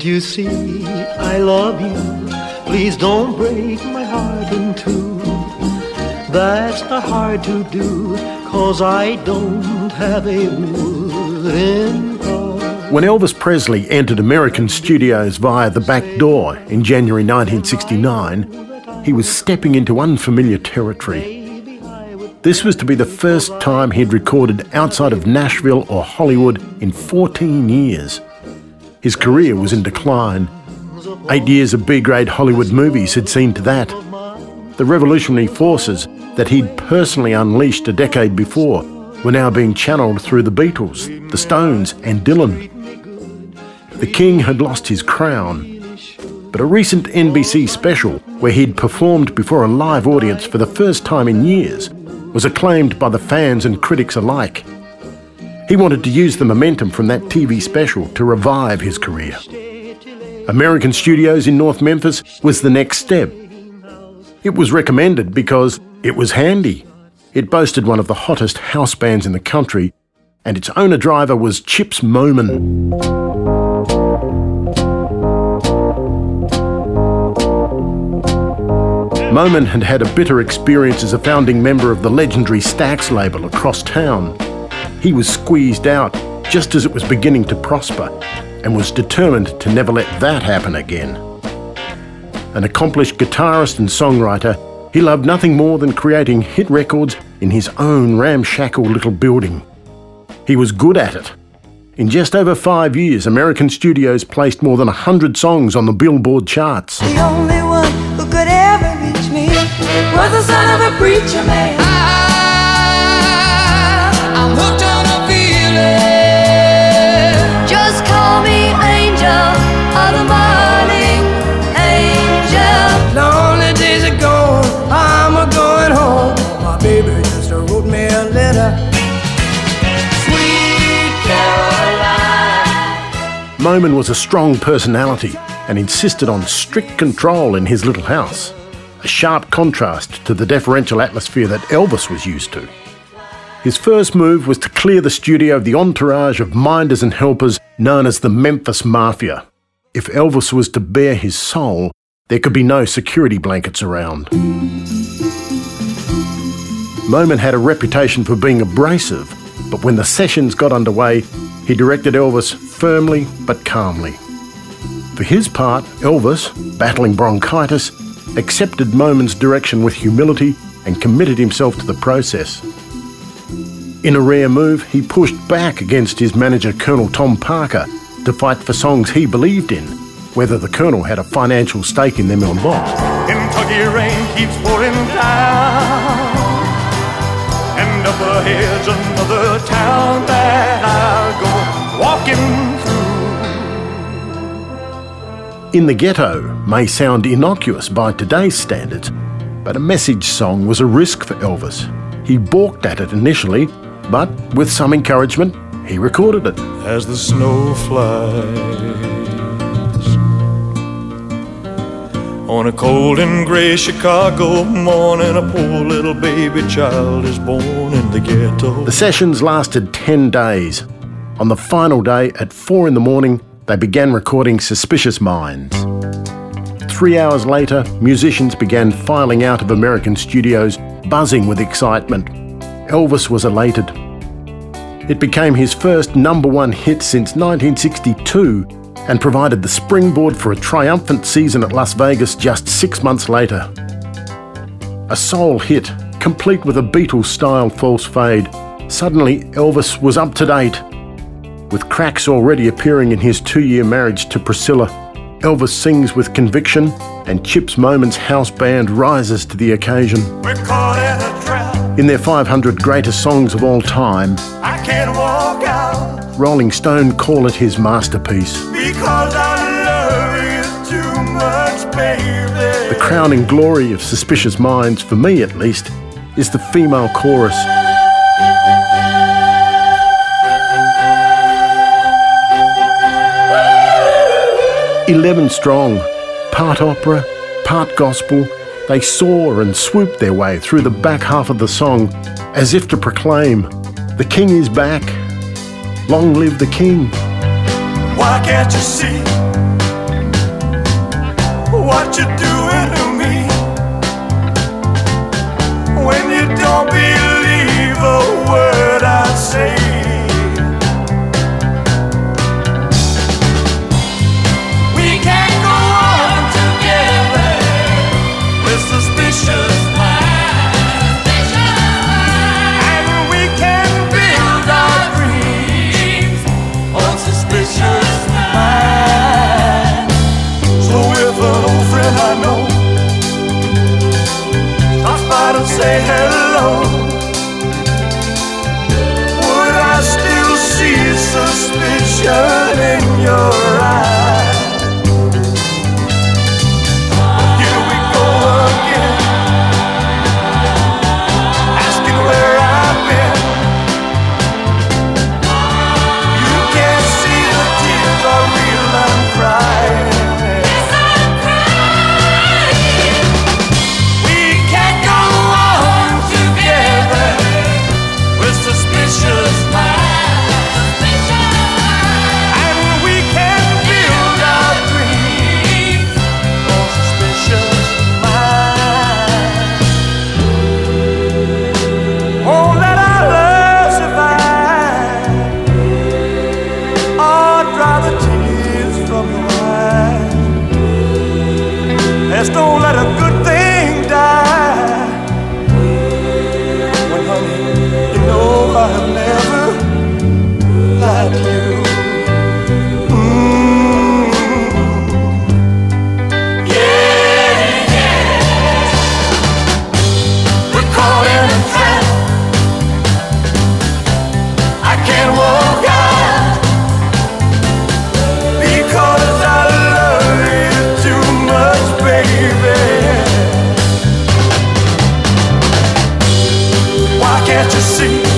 Can't you see I love you? Please don't break my heart in two. That's not hard to do, cause I don't have a wooden. When Elvis Presley entered American studios via the back door in January 1969, he was stepping into unfamiliar territory. This was to be the first time he'd recorded outside of Nashville or Hollywood in 14 years. His career was in decline. Eight years of B grade Hollywood movies had seen to that. The revolutionary forces that he'd personally unleashed a decade before were now being channeled through the Beatles, the Stones, and Dylan. The king had lost his crown. But a recent NBC special, where he'd performed before a live audience for the first time in years, was acclaimed by the fans and critics alike. He wanted to use the momentum from that TV special to revive his career. American Studios in North Memphis was the next step. It was recommended because it was handy. It boasted one of the hottest house bands in the country, and its owner driver was Chips Moman. Moman had had a bitter experience as a founding member of the legendary Stax label across town. He was squeezed out just as it was beginning to prosper and was determined to never let that happen again. An accomplished guitarist and songwriter, he loved nothing more than creating hit records in his own ramshackle little building. He was good at it. In just over five years, American studios placed more than 100 songs on the Billboard charts. The only one who could ever reach me was the son of a preacher man. Moman was a strong personality and insisted on strict control in his little house, a sharp contrast to the deferential atmosphere that Elvis was used to. His first move was to clear the studio of the entourage of minders and helpers known as the Memphis Mafia. If Elvis was to bare his soul, there could be no security blankets around. Moman had a reputation for being abrasive, but when the sessions got underway, he directed Elvis firmly but calmly. For his part, Elvis, battling bronchitis, accepted Moman's direction with humility and committed himself to the process. In a rare move, he pushed back against his manager, Colonel Tom Parker, to fight for songs he believed in, whether the Colonel had a financial stake in them or not. Kentucky rain keeps pouring down, and up ahead's another town that I'll go walking through. In the Ghetto may sound innocuous by today's standards, but a message song was a risk for Elvis. He balked at it initially, but with some encouragement, he recorded it. As the snow flies on a cold and gray Chicago morning, a poor little baby child is born in the ghetto. The sessions lasted 10 days. On the final day, at 4 in the morning, they began recording Suspicious Minds. Three hours later, musicians began filing out of American studios, buzzing with excitement. Elvis was elated. It became his first number one hit since 1962 and provided the springboard for a triumphant season at Las Vegas just six months later. A soul hit, complete with a Beatles style false fade, suddenly Elvis was up to date. With cracks already appearing in his two year marriage to Priscilla, Elvis sings with conviction, and Chips Moman's house band rises to the occasion. We're caught in a trap. In their 500 greatest songs of all time, I can't walk out Rolling Stone call it his masterpiece. because I love you too much, baby. The crowning glory of Suspicious Minds, for me at least, is the female chorus. 11 strong, part opera, part gospel, they soar and swoop their way through the back half of the song as if to proclaim, The King is back. Long live the King. Why can't you see what you're doing? Just don't let a good see.